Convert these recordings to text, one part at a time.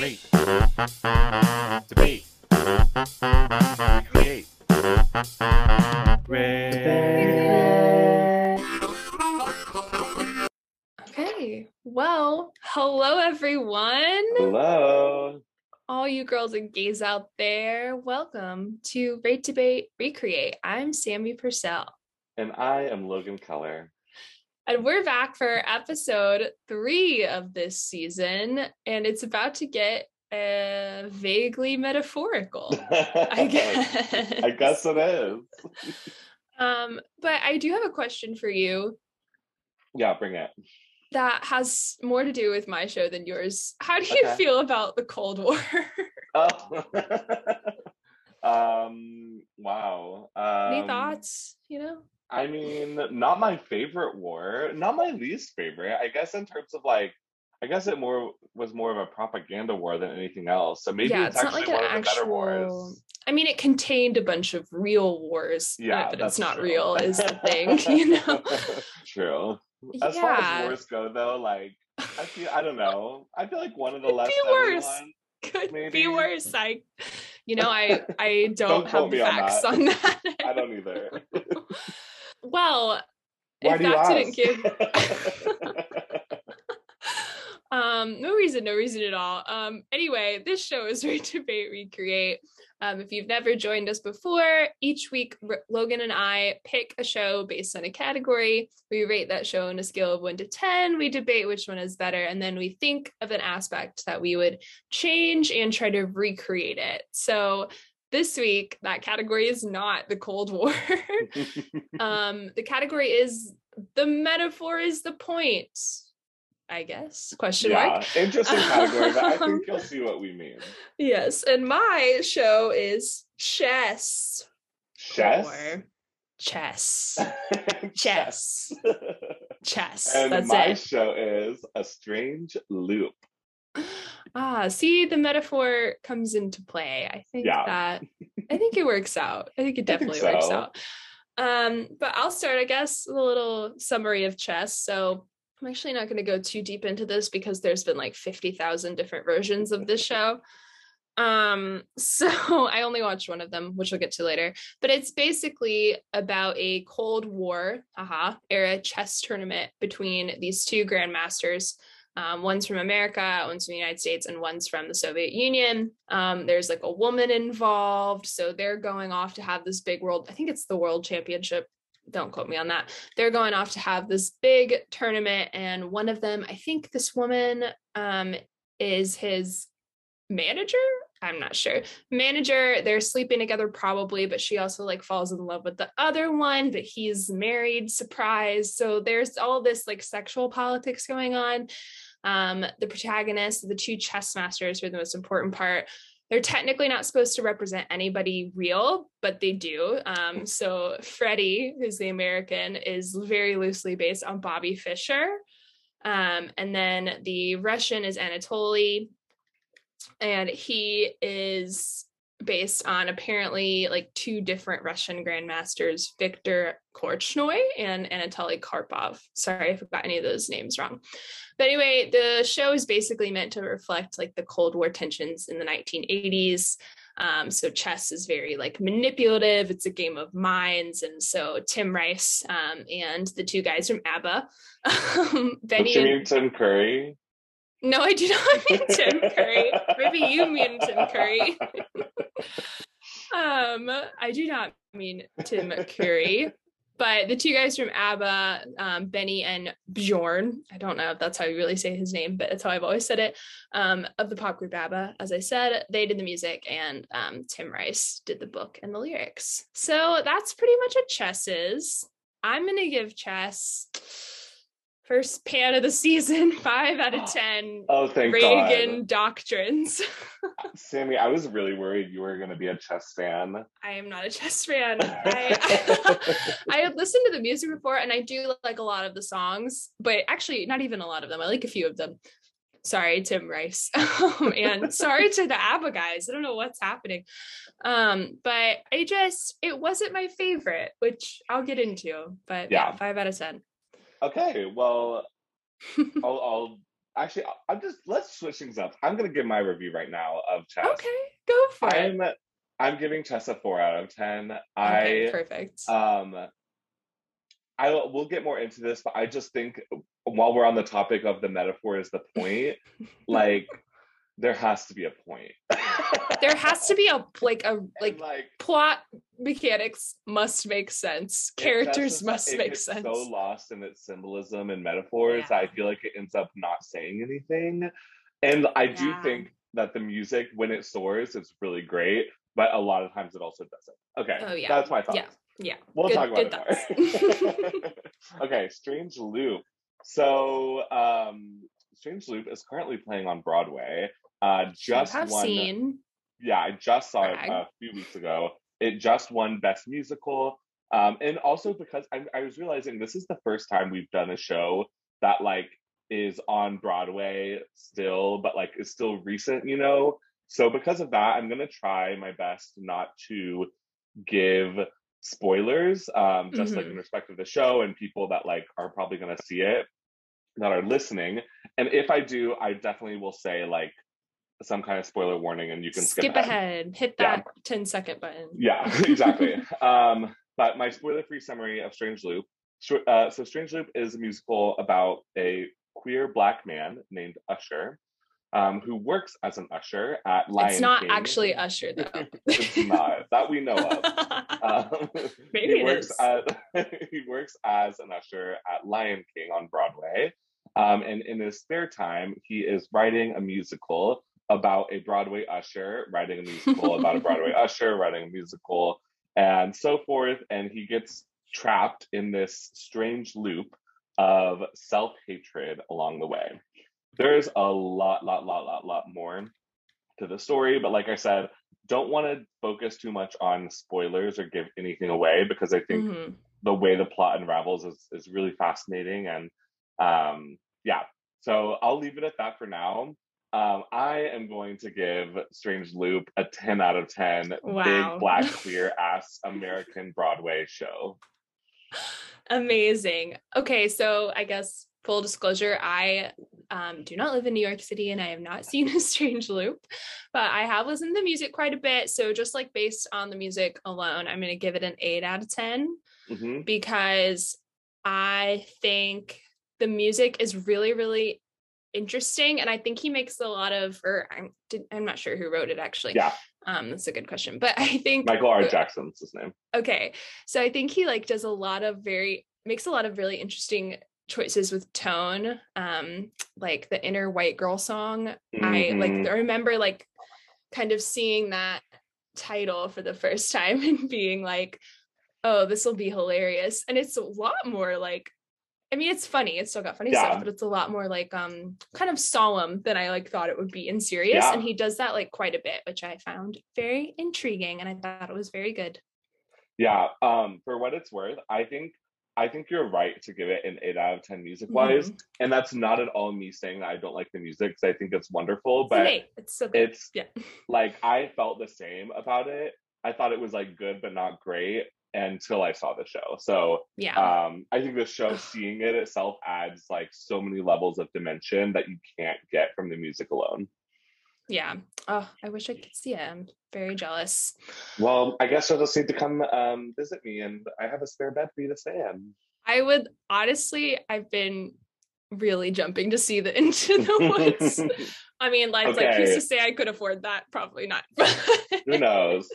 Rate. Debate. Create. Okay. Well, hello everyone. Hello. All you girls and gays out there, welcome to Rate Debate Recreate. I'm Sammy Purcell. And I am Logan Keller. And we're back for episode three of this season, and it's about to get uh, vaguely metaphorical. I guess. I guess it is. Um, but I do have a question for you Yeah, bring it. that has more to do with my show than yours. How do you Okay. feel about the Cold War? Oh. um wow. Um, Any thoughts? You know? I mean, not my favorite war, not my least favorite. I guess in terms of like I guess it more was more of a propaganda war than anything else. So maybe yeah, it's, it's, not actually like an one of the better actual. wars. I mean, it contained a bunch of real wars, Yeah, but it's not true. real, is the thing, you know? True. As far as wars go, though, like I feel I don't know. I feel like one of the Could less be worse. ones. could maybe. be worse. I, you know, I I don't, Don't have the on facts that. on that. I don't either. Well, Why if that ask? didn't give um no reason no reason at all. Um anyway this show is Rate Debate Recreate. Um if you've never joined us before each week R- logan and i pick a show based on a category. We rate that show on a scale of 1 to 10 we debate which one is better and then we think of an aspect that we would change and try to recreate it. So this week that category is not the cold war. Um the category is the metaphor is the point i guess? Question yeah, mark. interesting category, but I think you'll see what we mean. yes and my show is chess. Chess. or chess. Chess. Chess. And that's my it. show is a strange loop. Ah see the metaphor comes into play. I think Yeah. that i think it works out. I think it I think definitely works out. Um but i'll start i guess with a little summary of chess. So i'm actually not going to go too deep into this because there's been like 50,000 different versions of this show. Um so i only watched one of them which we'll get to later. But it's basically about a cold war haha era chess tournament between these two grandmasters um, one's from America, one's from the United States, and one's from the Soviet Union. Um, there's like a woman involved. So they're going off to have this big world, I think it's the world championship. Don't quote me on that. They're going off to have this big tournament. And one of them, I think this woman um, is his manager. I'm not sure. Manager, they're sleeping together probably, but she also like falls in love with the other one, but he's married, surprise. So there's all this like sexual politics going on um, the protagonists, the two chess masters, who are the most important part. They're technically not supposed to represent anybody real, but they do. Um, so Freddie, who's the American, is very loosely based on Bobby Fischer. Um, and then the Russian is Anatoly, and he is based on apparently like two different Russian grandmasters, Viktor Korchnoi and Anatoly Karpov. Sorry if I got any of those names wrong. But anyway, the show is basically meant to reflect like the Cold War tensions in the 1980s. Um, so chess is very like manipulative. It's a game of minds, and so Tim Rice um, and the two guys from ABBA, um, Benny. you and- Tim Curry? No, I do not mean Tim Curry. Maybe you mean Tim Curry. um, I do not mean Tim Curry. But the two guys from ABBA, um, Benny and Bjorn, I don't know if that's how you really say his name, but that's how I've always said it, um, of the pop group ABBA, as I said, they did the music and um, Tim Rice did the book and the lyrics. So that's pretty much what chess is. I'm going to give chess first pan of the season, five out of 10. Oh, thank Reagan God. doctrines. Sammy, I was really worried you were going to be a chess fan. I am not a chess fan. I, I had listened to the music before and I do like a lot of the songs, but actually, not even a lot of them. I like a few of them. Sorry, Tim Rice. Um, and sorry to the ABBA guys. I don't know what's happening. Um, but I just, it wasn't my favorite, which I'll get into. But yeah, Yeah. five out of 10. Okay, well, I'll, I'll actually, I'm just let's switch things up. I'm gonna give my review right now of Chess. Okay, go for it. I'm I'm giving Chess a four out of ten. Okay, I perfect. um I will we'll get more into this, but I just think while we're on the topic of the metaphor is the point, like there has to be a point. there has to be a like a like like plot mechanics must make sense. Characters just- must make sense. So lost in its symbolism and metaphors, Yeah. I feel like it ends up not saying anything. And I do think that the music, when it soars, is really great, but a lot of times it also doesn't. Okay, Oh, yeah. that's my thoughts. Yeah. Yeah. We'll Good- talk about it more. okay, Strange Loop. So, um, Strange Loop is currently playing on Broadway. Uh, just have won. seen. Yeah, I just saw it a few weeks ago. It just won Best Musical. Um, and also because I, I was realizing this is the first time we've done a show that like is on Broadway still, but like is still recent, you know? So because of that, I'm gonna try my best not to give spoilers, um, just like in respect of the show and people that like are probably gonna see it that are listening. And if I do, I definitely will say like some kind of spoiler warning and you can skip, Skip ahead. Hit Yeah. that 10 second button. yeah, exactly. um, but my spoiler-free summary of Strange Loop. Uh, so Strange Loop is a musical about a queer black man named Usher, um, who works as an usher at Lion King. it's not King. actually Usher though. it's not that we know of. Um, Maybe he it works is. At, he works as an usher at Lion King on Broadway, um, and in his spare time, he is writing a musical about a Broadway usher, writing a musical about a Broadway usher, writing a musical, and so forth. And he gets trapped in this strange loop of self hatred along the way. There's a lot, lot, lot, lot, lot more to the story, but like I said, don't want to focus too much on spoilers or give anything away because I think Mhm. the way the plot unravels is, is really fascinating and um yeah so i'll leave it at that for now um i am going to give strange loop a 10 out of 10 Wow. big black queer ass american broadway show Amazing. Okay, so I guess full disclosure, I um, do not live in New York City and I have not seen a strange loop, but I have listened to the music quite a bit. So just like based on the music alone, I'm going to give it an eight out of 10 hmm because I think the music is really, really interesting. And I think he makes a lot of, or I'm, I'm not sure who wrote it actually. yeah Um, that's a good question. But I think michael r jackson's his name okay so i think he like does a lot of very makes a lot of really interesting choices with tone um like the inner white girl song i like. I remember like kind of seeing that title for the first time and being like oh this will be hilarious and it's a lot more like I mean, it's funny. It's still got funny Yeah. stuff, but it's a lot more like um kind of solemn than I like thought it would be and serious. Yeah. And he does that like quite a bit, which I found very intriguing, and I thought it was very good. Yeah, um, for what it's worth, I think I think you're right to give it an eight out of ten music wise, Mhm. and that's not at all me saying that I don't like the music because I think it's wonderful, It's but an. It's so good. it's yeah. like I felt the same about it. I thought it was like good but not great until I saw the show. So Yeah. um, I think the show, seeing it itself, adds like so many levels of dimension that you can't get from the music alone. yeah. Oh, I wish I could see it. I'm very jealous. Well, I guess you'll just need to come um, visit me, and I have a spare bed for you to stay in. I would honestly, I've been really jumping to see the Into the Woods. I mean, like, like who's to say I could afford that? Probably not. Who knows?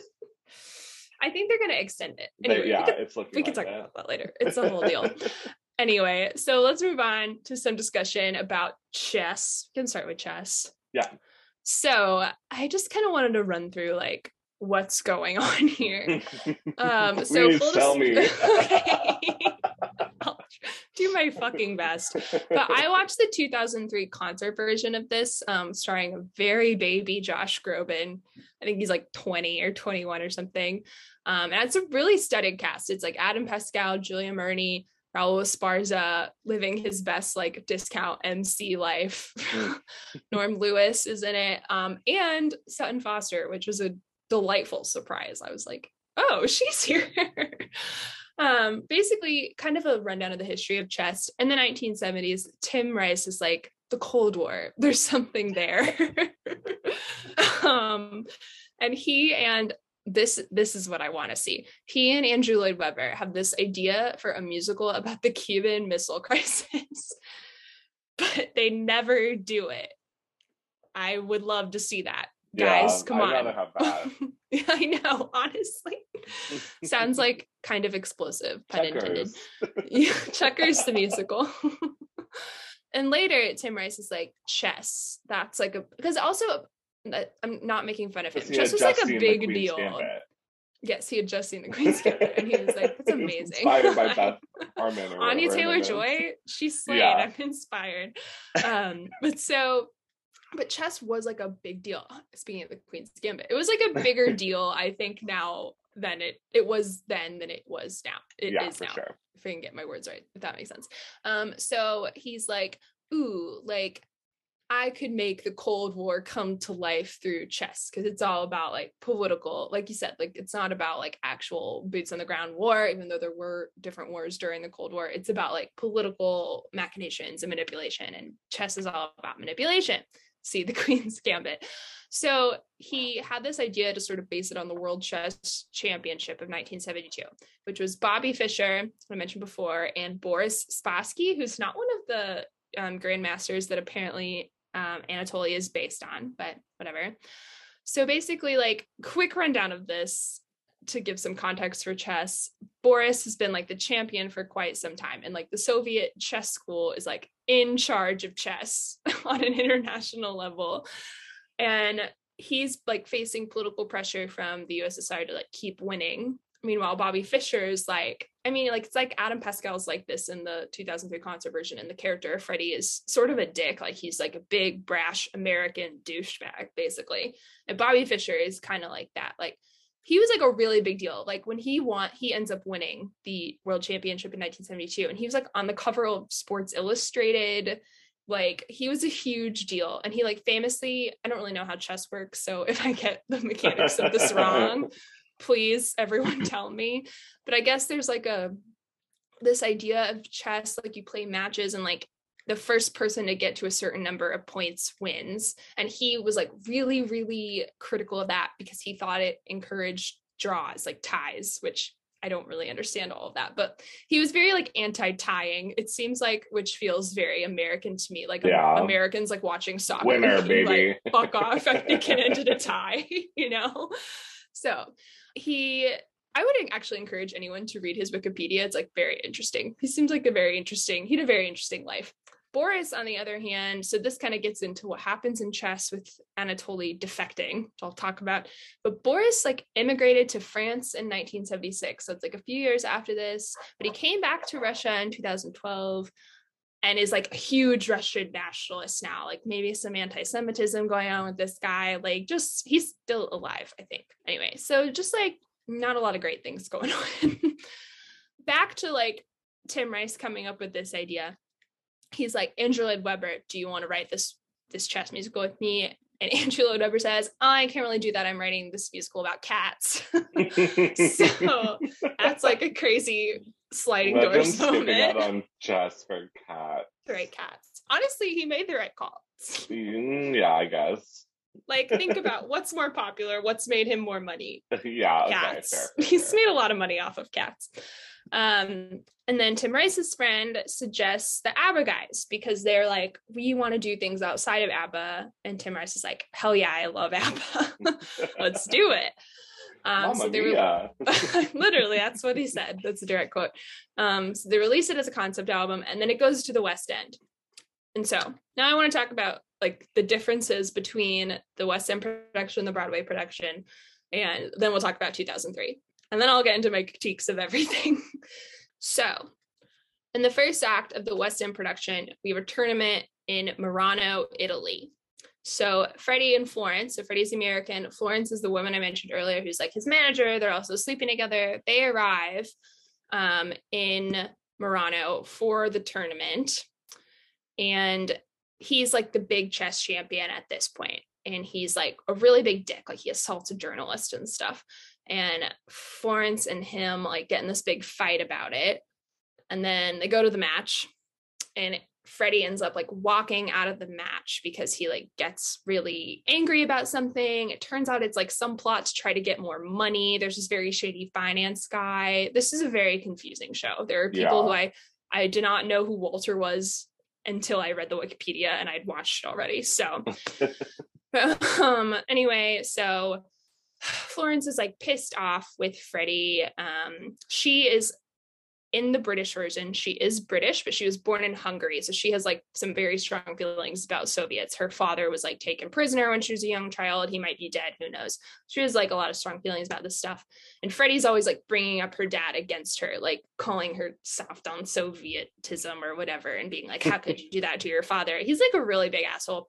I think they're gonna extend it. But Anyway, yeah, we, could, it's looking. we can like talk that. about that later. It's a whole deal. Anyway, so let's move on to some discussion about chess. We can start with chess. Yeah. So I just kind of wanted to run through like what's going on here. Um, so full tell me. dis- okay. Do my fucking best. But I watched the 2003 concert version of this, um, starring a very baby Josh Groban. I think he's like 20 or 21 or something. Um, and it's a really studded cast. It's like Adam Pascal, Julia Murney, Raul Esparza living his best like discount MC life. Mm. Norm Lewis is in it, um, and Sutton Foster, which was a delightful surprise. I was like, oh, she's here. Um, basically, kind of a rundown of the history of chess. In the 1970s, Tim Rice is like the Cold War. There's something there. um, and he and this this is what I want to see. He and Andrew Lloyd Webber have this idea for a musical about the Cuban Missile Crisis, but they never do it. I would love to see that. Guys, Yeah, come I'd on. rather have that. I know, honestly. Sounds like kind of explosive, pun intended. Checkers. Yeah, Checkers the musical. and later, Tim Rice is like, chess. That's like a because also I'm not making fun of him. Chess was like a big deal. Gambit. Yes, he had just seen the Queen's Gambit, and he was like, "That's amazing." Inspired by Beth Harmon. or Anya Taylor. Joy, she's slayed. Yeah. I'm inspired. Um, but so, but chess was like a big deal. Speaking of the Queen's Gambit, it was like a bigger deal, I think, now than it it was then than it was now. It is yeah, for now. sure. If I can get my words right, if that makes sense. Um, so he's like, ooh, like I could make the Cold War come to life through chess because it's all about like political, like you said, like it's not about like actual boots on the ground war, even though there were different wars during the Cold War. It's about like political machinations and manipulation, and chess is all about manipulation. See the Queen's Gambit. So he had this idea to sort of base it on the World Chess Championship of 1972, which was Bobby Fischer, I mentioned before, and Boris Spassky, who's not one of the um, grandmasters that apparently um, Anatoly is based on, but whatever. So basically, like quick rundown of this to give some context for chess. Boris has been like the champion for quite some time, and like the Soviet chess school is like in charge of chess on an international level, and he's like facing political pressure from the USSR to like keep winning. Meanwhile, Bobby Fischer is like, I mean, like it's like Adam Pascal's like this in the 2003 concert version, and the character of Freddie is sort of a dick, like he's like a big brash American douchebag, basically. And Bobby Fischer is kind of like that. Like he was like a really big deal. Like when he won, he ends up winning the world championship in 1972, and he was like on the cover of Sports Illustrated like he was a huge deal and he like famously i don't really know how chess works so if i get the mechanics of this wrong please everyone tell me but i guess there's like a this idea of chess like you play matches and like the first person to get to a certain number of points wins and he was like really really critical of that because he thought it encouraged draws like ties which I don't really understand all of that, but he was very like anti-tying. It seems like, which feels very American to me. Like Yeah. Americans like watching soccer, Winner, baby. Like, fuck off! I think it ended a tie, you know. So he, I would actually encourage anyone to read his Wikipedia. It's like very interesting. He seems like a very interesting. He had a very interesting life. Boris, on the other hand, so this kind of gets into what happens in chess with Anatoly defecting, which I'll talk about. But Boris like immigrated to France in 1976. So it's like a few years after this, but he came back to Russia in 2012 and is like a huge Russian nationalist now. Like maybe some anti-Semitism going on with this guy. Like just he's still alive, I think. Anyway, so just like not a lot of great things going on. back to like Tim Rice coming up with this idea he's like Andrew Lloyd Webber, do you want to write this this chess musical with me? And Andrew Lloyd Webber says, I can't really do that. I'm writing this musical about cats. so that's like a crazy sliding Imagine doors skipping out moment. on chess for cats. The right cats. Honestly, he made the right call. Mm, yeah, I guess. Like, think about what's more popular, what's made him more money. yeah, okay, Cats. fair, fair, He's made a lot of money off of cats. Um, and then Tim Rice's friend suggests the ABBA guys because they're like, we want to do things outside of ABBA. And Tim Rice is like, hell yeah, I love ABBA. Let's do it. Um, so they were literally that's what he said. That's a direct quote. Um, so they release it as a concept album and then it goes to the West End. And so now I want to talk about like the differences between the West End production, the Broadway production, and then we'll talk about 2003. And then I'll get into my critiques of everything. so, in the first act of the West End production, we have a tournament in Merano, Italy. So Freddie and Florence, so Freddie's American, Florence is the woman I mentioned earlier who's like his manager. They're also sleeping together. They arrive um, in Merano for the tournament. And he's like the big chess champion at this point and he's like a really big dick like he assaults a journalist and stuff and florence and him like get in this big fight about it and then they go to the match and Freddie ends up like walking out of the match because he like gets really angry about something. It turns out it's like some plot to try to get more money. There's this very shady finance guy. This is a very confusing show. There are people Yeah. who I I did not know who Walter was until I read the Wikipedia and I'd watched it already. So um anyway, so Florence is like pissed off with Freddie. Um she is in the British version, she is British, but she was born in Hungary. So she has like some very strong feelings about Soviets. Her father was like taken prisoner when she was a young child. He might be dead, who knows. She has like a lot of strong feelings about this stuff. And Freddie's always like bringing up her dad against her, like calling her soft on Sovietism or whatever, and being like, How could you do that to your father? He's like a really big asshole.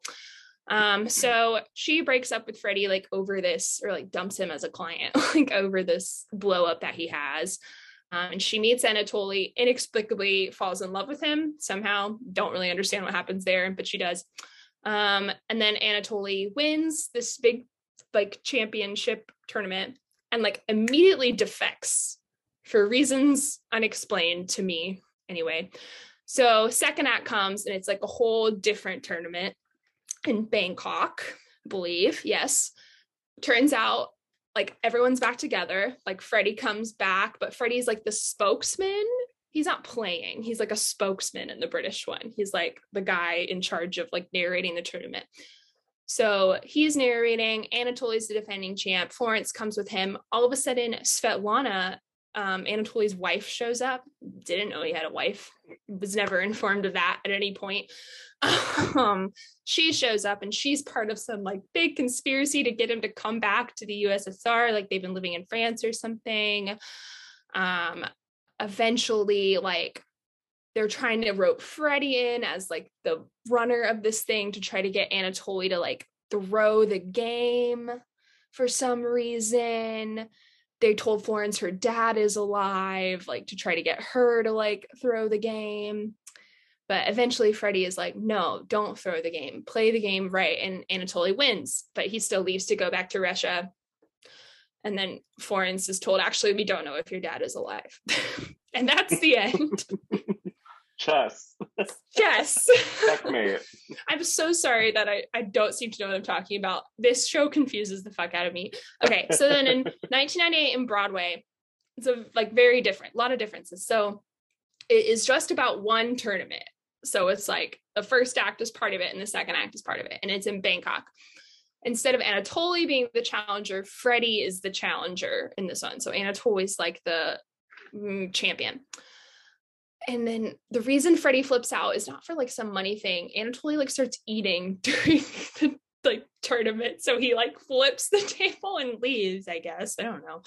Um, so she breaks up with Freddie like over this, or like dumps him as a client, like over this blow up that he has. Um, and she meets Anatoly, inexplicably falls in love with him somehow. Don't really understand what happens there, but she does. Um, and then Anatoly wins this big like championship tournament and like immediately defects for reasons unexplained to me anyway. So second act comes and it's like a whole different tournament in Bangkok, I believe. Yes. Turns out like everyone's back together. Like Freddie comes back, but Freddie's like the spokesman. He's not playing. He's like a spokesman in the British one. He's like the guy in charge of like narrating the tournament. So he's narrating. Anatoly's the defending champ. Florence comes with him. All of a sudden, Svetlana, um, Anatoly's wife, shows up. Didn't know he had a wife. Was never informed of that at any point. um, she shows up and she's part of some like big conspiracy to get him to come back to the USSR. Like they've been living in France or something. Um, eventually, like they're trying to rope Freddie in as like the runner of this thing to try to get Anatoly to like throw the game for some reason. They told Florence her dad is alive, like to try to get her to like throw the game. But eventually, Freddie is like, no, don't throw the game. Play the game right. And Anatoly wins, but he still leaves to go back to Russia. And then Florence is told, actually, we don't know if your dad is alive. and that's the end. Chess. Chess. Checkmate. I'm so sorry that I, I don't seem to know what I'm talking about. This show confuses the fuck out of me. Okay, so then in 1998 in Broadway, it's a like very different, a lot of differences. So it is just about one tournament. So it's like the first act is part of it and the second act is part of it, and it's in Bangkok. Instead of Anatoly being the challenger, Freddie is the challenger in this one. So Anatoly's like the mm, champion and then the reason Freddie flips out is not for like some money thing. Anatoly like starts eating during the like tournament. So he like flips the table and leaves, I guess. I don't know.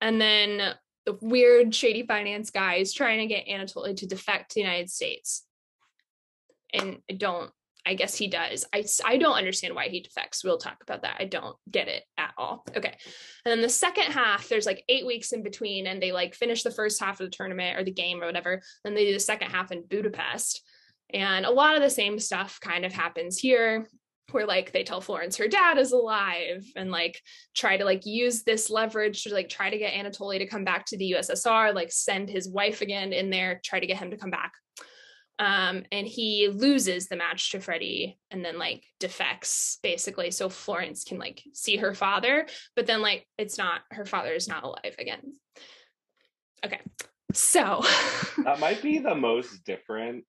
And then the weird shady finance guy is trying to get Anatoly to defect to the United States. And I don't, I guess he does. I, I don't understand why he defects. We'll talk about that. I don't get it at all. Okay. And then the second half, there's like eight weeks in between, and they like finish the first half of the tournament or the game or whatever. Then they do the second half in Budapest. And a lot of the same stuff kind of happens here where like they tell Florence her dad is alive and like try to like use this leverage to like try to get Anatoly to come back to the USSR, like send his wife again in there, try to get him to come back. Um, and he loses the match to Freddie and then like defects basically so Florence can like see her father, but then like it's not her father is not alive again. Okay. So That might be the most different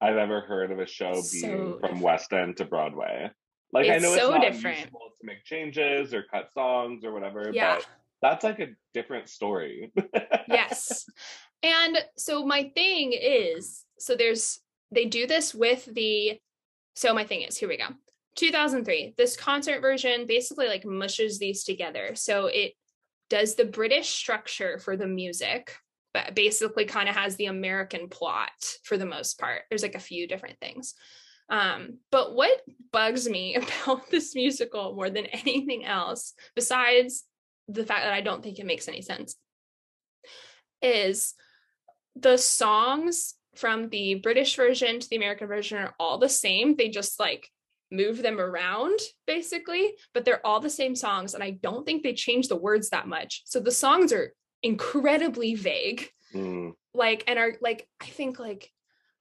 I've ever heard of a show being So from West End to Broadway. Like I know it's so not different. usual to make changes or cut songs or whatever, Yeah. but that's like a different story. yes. And so my thing is so there's they do this with the so my thing is here we go. 2003. This concert version basically like mushes these together. So it does the British structure for the music, but basically kind of has the American plot for the most part. There's like a few different things. Um, but what bugs me about this musical more than anything else, besides the fact that I don't think it makes any sense, is the songs from the British version to the American version are all the same. They just like move them around basically, but they're all the same songs. And I don't think they change the words that much. So the songs are incredibly vague Mm, like and are like i think like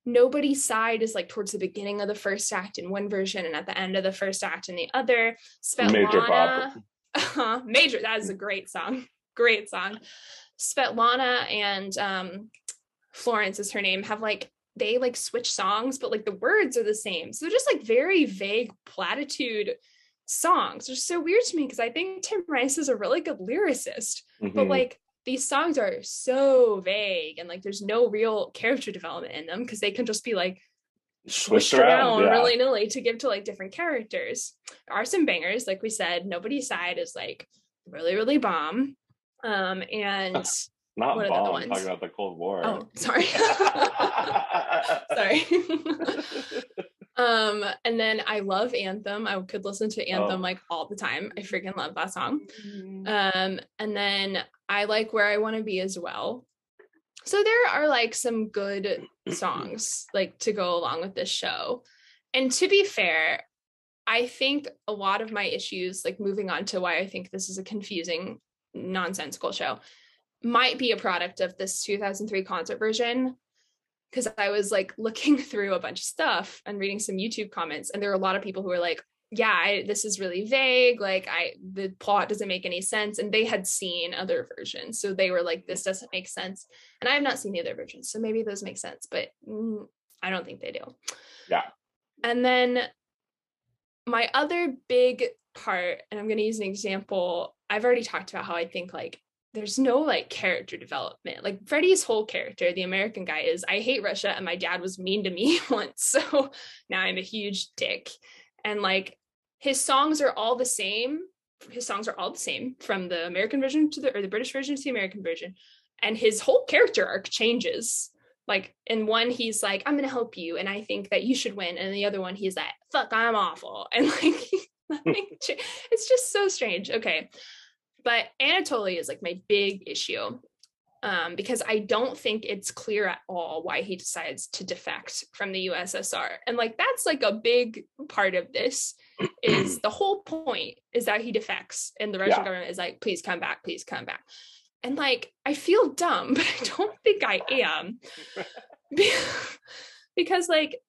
nobody's side is like towards the beginning of the first act in one version and at the end of the first act in the other. Major Bob. Svetlana, Major, that is a great song. Great song. Svetlana and um, Florence is her name, have like they like switch songs, but like the words are the same. So they're just like very vague platitude songs, which is so weird to me because I think Tim Rice is a really good lyricist, but Mhm. like these songs are so vague and like there's no real character development in them because they can just be like Switched around, yeah. willy nilly to give to like different characters. There are some bangers, like we said, nobody's side is like really, really bomb. Um, and Not What bomb. other I'm ones? talking about the Cold War. oh, sorry. sorry. um, and then I love Anthem. I could listen to Anthem Oh. like all the time. I freaking love that song. Um, and then I like Where I Want to Be as well. So there are like some good songs like to go along with this show. And to be fair, I think a lot of my issues, like moving on to why I think this is a confusing, nonsensical show, might be a product of this 2003 concert version. Because I was like looking through a bunch of stuff and reading some YouTube comments, and there were a lot of people who were like, yeah I, this is really vague like i the plot doesn't make any sense and they had seen other versions so they were like this doesn't make sense and i have not seen the other versions so maybe those make sense but mm, i don't think they do Yeah. and then my other big part and i'm going to use an example i've already talked about how i think like there's no like character development. Like freddie's whole character the american guy is i hate russia and my dad was mean to me once so now i'm a huge dick. And like his songs are all the same his songs are all the same from the american version to the or the british version to the american version and his whole character arc changes. Like in one he's like i'm gonna help you and i think that you should win and the other one he's like fuck i'm awful and like it's just so strange. Okay but anatoly is like my big issue um, because I don't think it's clear at all why he decides to defect from the USSR. And like that's like a big part of this is the whole point is that he defects and the Russian Yeah. government is like, please come back, please come back. And like I feel dumb, but I don't think I am. Because like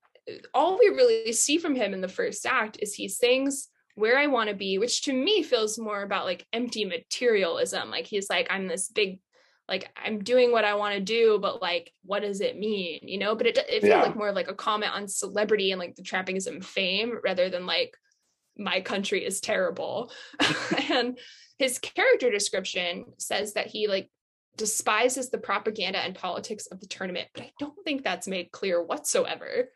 all we really see from him in the first act is he sings where I want to be, which to me feels more about like empty materialism. Like he's like, I'm this big like I'm doing what I want to do, but like, what does it mean? You know, but it it feels Yeah. like more of like a comment on celebrity and like the trappings of fame rather than like my country is terrible. and his character description says that he like despises the propaganda and politics of the tournament, but I don't think that's made clear whatsoever.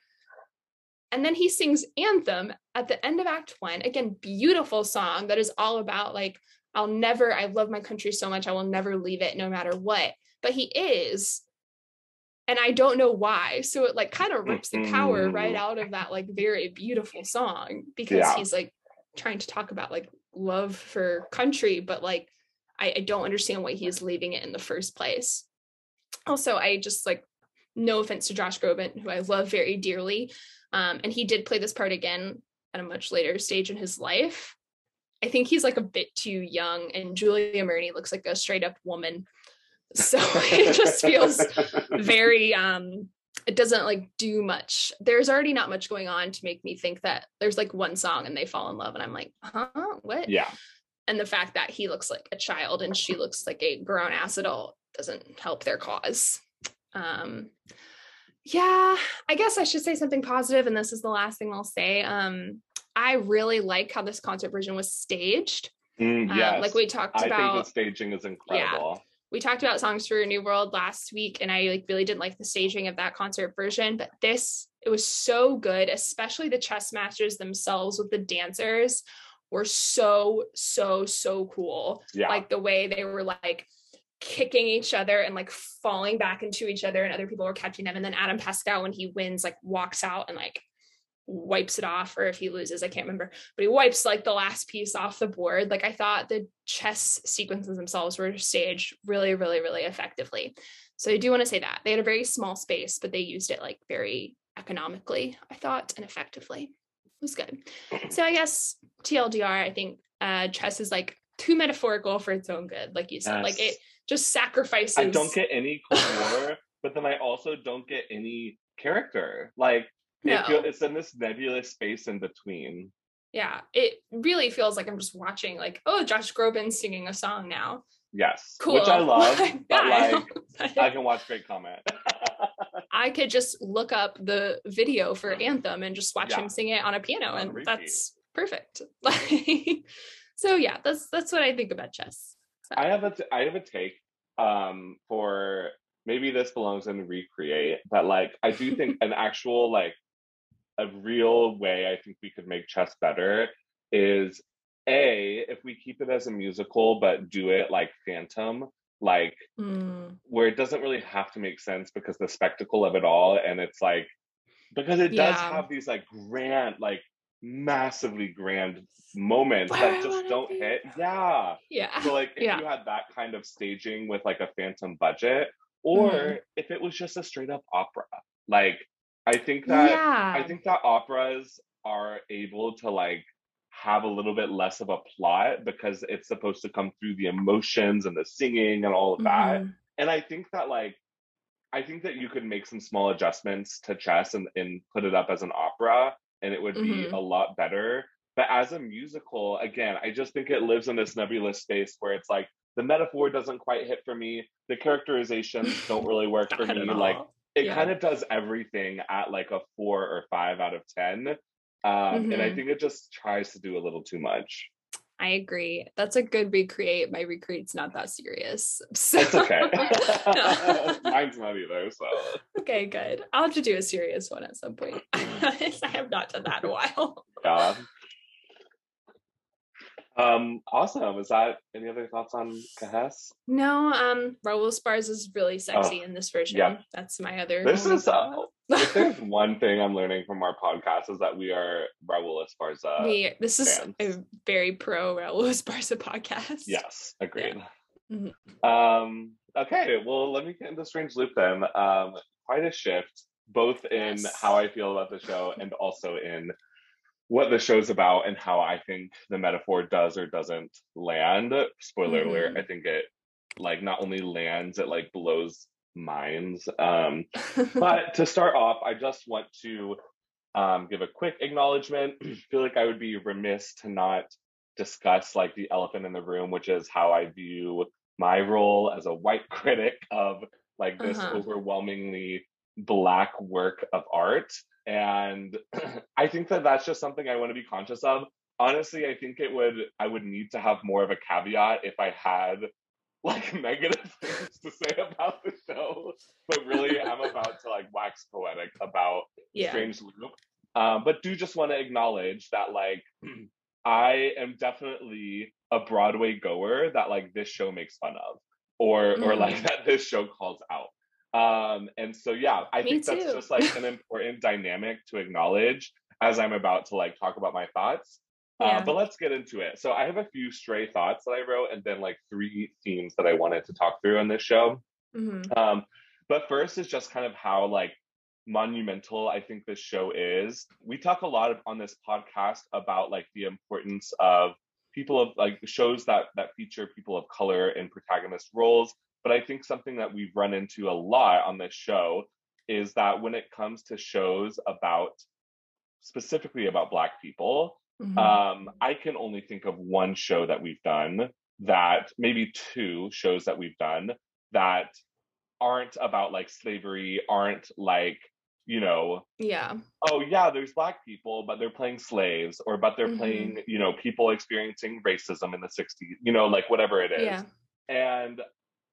And then he sings Anthem at the end of Act One. Again, beautiful song that is all about like I'll never, I love my country so much, I will never leave it no matter what. But he is. And I don't know why. So it like kind of rips the power right Mhm. out of that like very beautiful song because Yeah. he's like trying to talk about like love for country, but like I, I don't understand why he's leaving it in the first place. Also, I just like no offense to Josh Groban, who I love very dearly. Um, and he did play this part again at a much later stage in his life. I think he's like a bit too young, and Julia Murney looks like a straight up woman. So it just feels very um it doesn't like do much. There's already not much going on to make me think that there's like one song and they fall in love, and I'm like, huh, what? yeah. And the fact that he looks like a child and she looks like a grown ass adult doesn't help their cause. Um yeah, I guess I should say something positive, and this is the last thing I'll say. Um, I really like how this concert version was staged. Mm, Um, like we talked I about think the staging is incredible. Yeah, we talked about songs for a new world last week and i like really didn't like the staging of that concert version but this it was so good especially the chess masters themselves with the dancers were so so so cool Yeah. like the way they were like kicking each other and like falling back into each other and other people were catching them. And then adam pascal when he wins like walks out and like wipes it off or if he loses i can't remember. But he wipes like the last piece off the board. Like i thought the chess sequences themselves were staged really really really effectively. So i do want to say that. They had a very small space but they used it like very economically i thought and effectively. It was good. So i guess tldr i think uh chess is like too metaphorical for its own good like you said like it just sacrifices I don't get any Cold War, but then I also don't get any character. Like No. it it's in this nebulous space in between. Yeah, it really feels like I'm just watching like, oh, Josh Groban singing a song now. Yes, Cool. which I love, but like I can watch great comment. I could just look up the video for mm. Anthem and just watch Yeah. him sing it on a piano, On and repeat. that's perfect. Like, so yeah, that's that's what I think about chess. So, I have a t- I have a take um for maybe this belongs in recreate, but like I do think an actual like a real way I think we could make chess better is a if we keep it as a musical but do it like Phantom, like mm, where it doesn't really have to make sense because the spectacle of it all and it's like because it does Yeah. have these like grand like massively grand moments Where that just don't be. hit yeah yeah, so like if Yeah. you had that kind of staging with like a phantom budget or Mhm. if it was just a straight up opera like i think that yeah, i think that operas are able to like have a little bit less of a plot because it's supposed to come through the emotions and the singing and all of that Mhm. and i think that like i think that you could make some small adjustments to chess and, and put it up as an opera and it would be Mhm. a lot better but as a musical again i just think it lives in this nebulous space where it's like the metaphor doesn't quite hit for me the characterizations don't really work for me like it Yeah. kind of does everything at like a four or five out of ten um, and i Mhm. think it just tries to do a little too much I agree. That's a good recreate. My recreate's not that serious. So it's okay mine's not either so okay, good. I'll have to do a serious one at some point. I have not done that in a while. Yeah. Um, awesome. Is that any other thoughts on Chess? No, um, Raul Esparza is really sexy in this version. yeah. That's my other. This is uh, if there's one thing I'm learning from our podcast is that we are Raul Esparza. We- this is a very pro Raul Esparza podcast. Yes, agreed. Mhm. Um, okay, well, let me get into Strange Loop then. Um, quite a shift, both in Yes. how I feel about the show and also in what the show's about and how I think the metaphor does or doesn't land. Spoiler alert, Mhm. I think it like not only lands, it like blows minds. Um, but to start off, I just want to um, give a quick acknowledgement. I feel like I would be remiss to not discuss like the elephant in the room, which is how I view my role as a white critic of like this Uh-huh. overwhelmingly black work of art. And I think that that's just something I want to be conscious of. Honestly, I think it would I would need to have more of a caveat if I had like negative things to say about the show, but really I'm about to like wax poetic about yeah. Strange Loop. Um, but do just want to acknowledge that like I am definitely a Broadway goer that like this show makes fun of, or or like Mhm. that this show calls out. Um, and so yeah, I Me think that's just like an important dynamic to acknowledge as I'm about to like talk about my thoughts. Uh, but let's get into it. So I have a few stray thoughts that I wrote, and then like three themes that I wanted to talk through on this show. Mhm. Um, but first is just kind of how like monumental I think this show is. We talk a lot of, on this podcast about like the importance of people of like shows that that feature people of color in protagonist roles. But I think something that we've run into a lot on this show is that when it comes to shows about specifically about black people, Mhm. um, I can only think of one show that we've done that maybe two shows that we've done that aren't about like slavery, aren't like, you know, yeah. oh yeah, there's black people, but they're playing slaves, or but they're Mhm. playing, you know, people experiencing racism in the 60s, you know, like whatever it is. Yeah. And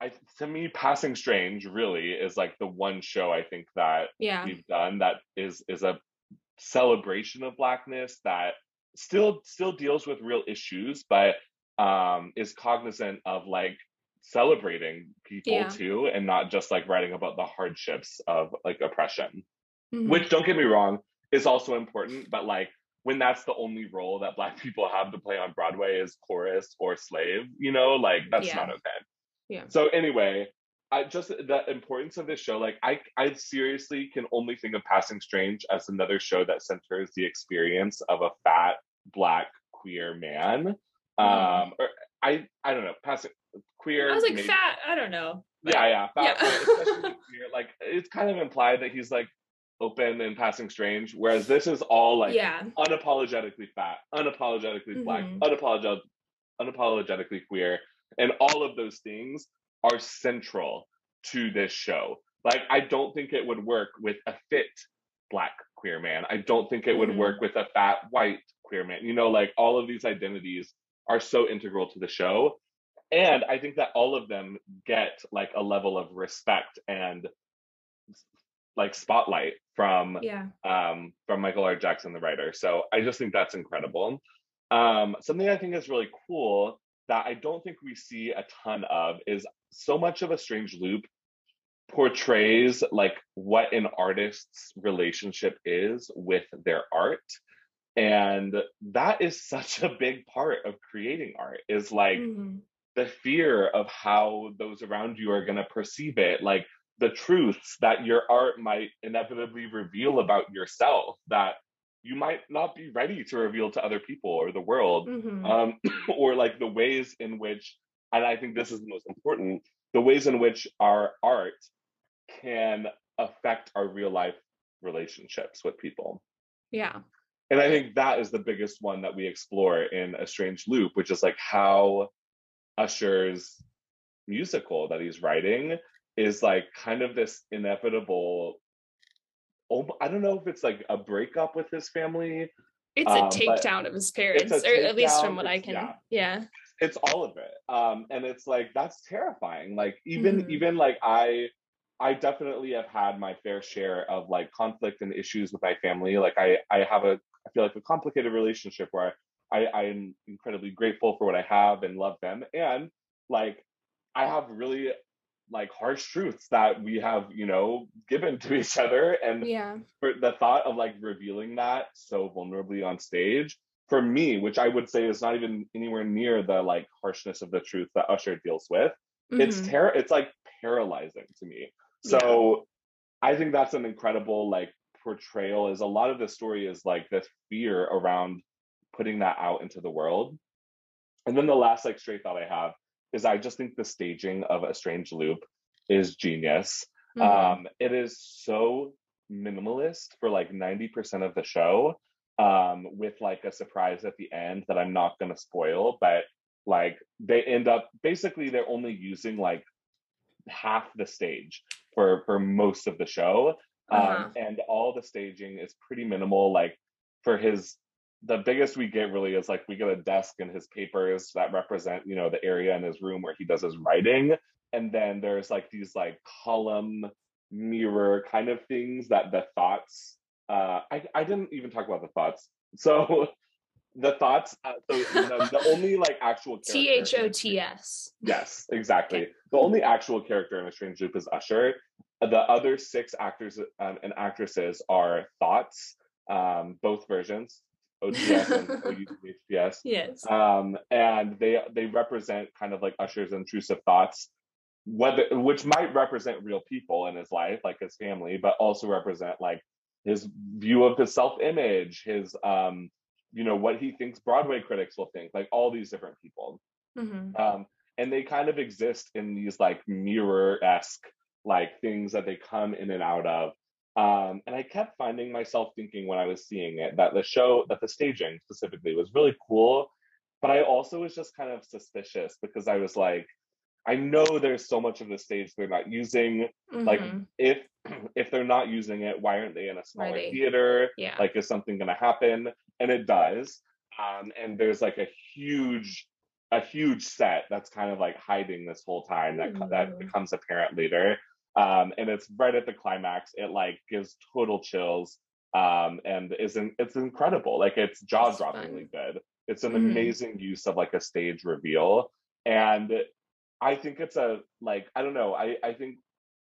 I to me, Passing Strange really is like the one show I think that Yeah. we've done that is is a celebration of blackness that still still deals with real issues but um is cognizant of like celebrating people Yeah. too and not just like writing about the hardships of like oppression Mhm. which don't get me wrong is also important but like when that's the only role that black people have to play on broadway is chorus or slave you know like that's Yeah. not okay Yeah. so anyway I just the importance of this show, like I I seriously can only think of Passing Strange as another show that centers the experience of a fat black queer man. Um or I I don't know, passing queer I was like maybe- fat. I don't know. Yeah, yeah, fat, Yeah. especially queer. Like it's kind of implied that he's like open and passing strange, whereas this is all like yeah. unapologetically fat, unapologetically black, Mhm. unapologetic, unapologetically queer, and all of those things are central to this show. Like, I don't think it would work with a fit black queer man. I don't think it would Mhm. work with a fat white queer man. You know, like all of these identities are so integral to the show. And I think that all of them get like a level of respect and like spotlight from Yeah. um, from Michael R. Jackson, the writer. So I just think that's incredible. Um, something I think is really cool that I don't think we see a ton of is so much of a strange loop portrays like what an artist's relationship is with their art and that is such a big part of creating art is like Mhm. the fear of how those around you are going to perceive it like the truths that your art might inevitably reveal about yourself that you might not be ready to reveal to other people or the world Mhm. um, or like the ways in which and i think this is the most important the ways in which our art can affect our real life relationships with people yeah. and I think that is the biggest one that we explore in A Strange Loop, which is like how Usher's musical that he's writing is like kind of this inevitable. Oh, I don't know if it's like a breakup with his family. It's Um, a takedown of his parents, or at least from what I can. yeah. Yeah. It's all of it, um, and it's like that's terrifying. Like even Mhm. even like I. I definitely have had my fair share of like conflict and issues with my family. Like I, I have a, I feel like a complicated relationship where I, I am incredibly grateful for what I have and love them. And like, I have really like harsh truths that we have, you know, given to each other. And Yeah. for the thought of like revealing that so vulnerably on stage for me, which I would say is not even anywhere near the like harshness of the truth that Usher deals with it's Mhm. terror it's like paralyzing to me so i think that's an incredible like portrayal is a lot of the story is like this fear around putting that out into the world and then the last like straight thought i have is i just think the staging of a strange loop is genius Mhm. um it is so minimalist for like 90% of the show um with like a surprise at the end that i'm not going to spoil but like they end up basically they're only using like half the stage for for most of the show Uh-huh. um and all the staging is pretty minimal like for his the biggest we get really is like we get a desk and his papers that represent you know the area in his room where he does his writing and then there's like these like column mirror kind of things that the thoughts uh i, I didn't even talk about the thoughts so the thoughts uh, so the, the only like actual T character- H O T S. Yes, exactly. The only actual character in A Strange Loop is Usher. The other six actors um, and actresses are thoughts, um, both versions, OTS and OUTHPS. Yes. Um, and they they represent kind of like Usher's intrusive thoughts, whether which might represent real people in his life, like his family, but also represent like his view of his self-image, his um, you know, what he thinks Broadway critics will think, like all these different people Mhm. um, and they kind of exist in these like mirror esque like things that they come in and out of. Um, and I kept finding myself thinking when I was seeing it that the show, that the staging specifically was really cool, but I also was just kind of suspicious because I was like, I know there's so much of the stage they're not using. Like, Mhm. if if they're not using it, why aren't they in a smaller Ready. theater? yeah. like is something going to happen and it does um and there's like a huge a huge set that's kind of like hiding this whole time that co- that Ooh. becomes apparent later um and it's right at the climax it like gives total chills um and isn't it's incredible like it's jaw-droppingly good it's an Mhm. amazing use of like a stage reveal and i think it's a like i don't know i i think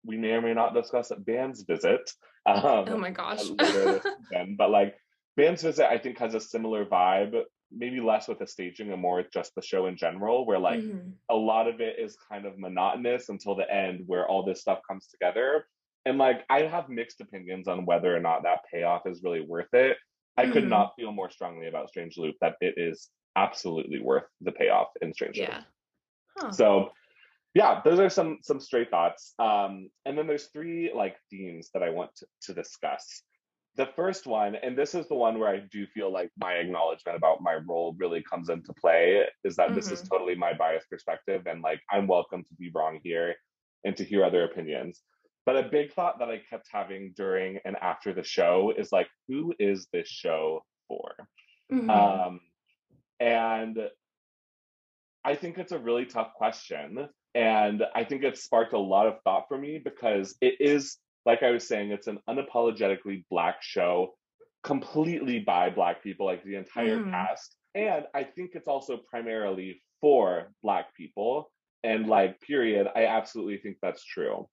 we may or may not discuss band's visit um oh my gosh. weekend. But like Band's Visit, I think has a similar vibe, maybe less with the staging and more with just the show in general, where like Mhm. a lot of it is kind of monotonous until the end where all this stuff comes together. And like I have mixed opinions on whether or not that payoff is really worth it. I could Mhm. not feel more strongly about Strange Loop that it is absolutely worth the payoff in Strange Loop. Yeah. Huh. So yeah, those are some some stray thoughts. Um, and then there's three like themes that I want to, to discuss. The first one, and this is the one where I do feel like my acknowledgement about my role really comes into play, is that this is Mhm. totally my biased perspective, and like I'm welcome to be wrong here and to hear other opinions. But a big thought that I kept having during and after the show is like, who is this show for? Mhm. Um, and I think it's a really tough question. And I think it sparked a lot of thought for me because it is, like I was saying, it's an unapologetically Black show, completely by Black people, like the entire Mhm. cast. And I think it's also primarily for Black people. And like, period, I absolutely think that's true.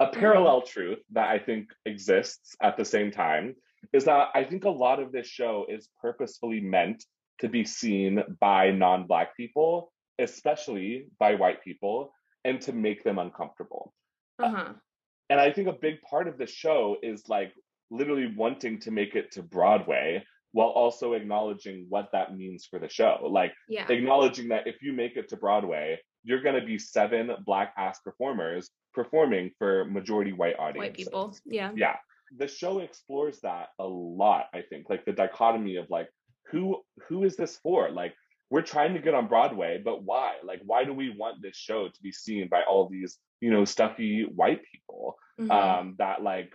A parallel truth that I think exists at the same time is that I think a lot of this show is purposefully meant to be seen by non Black people, especially by white people, and to make them uncomfortable. uh-huh. And I think a big part of the show is like literally wanting to make it to Broadway while also acknowledging what that means for the show. Like, Yeah. acknowledging that if you make it to Broadway, you're going to be seven Black ass performers performing for majority white audiences White people. Yeah. yeah the show explores that a lot i think like the dichotomy of like who who is this for like we're trying to get on broadway but why like why do we want this show to be seen by all these you know stuffy white people Mhm. um that like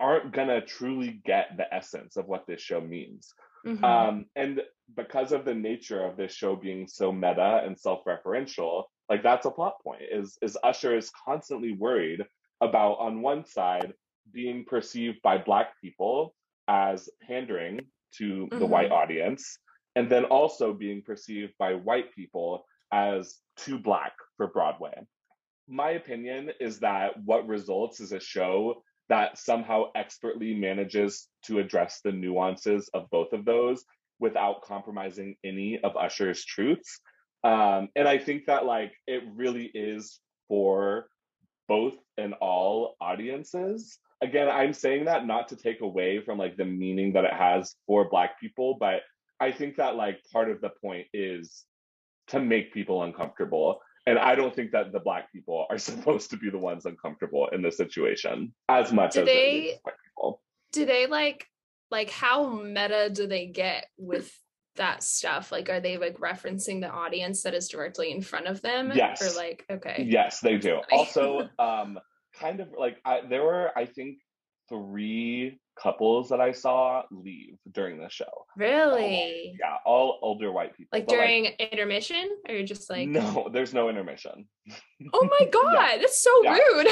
aren't gonna truly get the essence of what this show means Mhm. um, and because of the nature of this show being so meta and self-referential, like that's a plot point. Is is Usher is constantly worried about on one side being perceived by black people as pandering to the Mhm. white audience, and then also being perceived by white people as too black for Broadway. My opinion is that what results is a show that somehow expertly manages to address the nuances of both of those without compromising any of Usher's truths. Um, and I think that like it really is for both and all audiences. Again, I'm saying that not to take away from like the meaning that it has for Black people, but I think that like part of the point is to make people uncomfortable. And I don't think that the black people are supposed to be the ones uncomfortable in this situation as much Do as they- white people. do they like like how meta do they get with that stuff like are they like referencing the audience that is directly in front of them Yes. or like okay Yes, they do. Also, um, kind of like I, there were, I think, three couples that I saw leave during the show. really Yeah, all older white people. like But, during intermission or just like no, there's no intermission. oh my god that's so Yeah. rude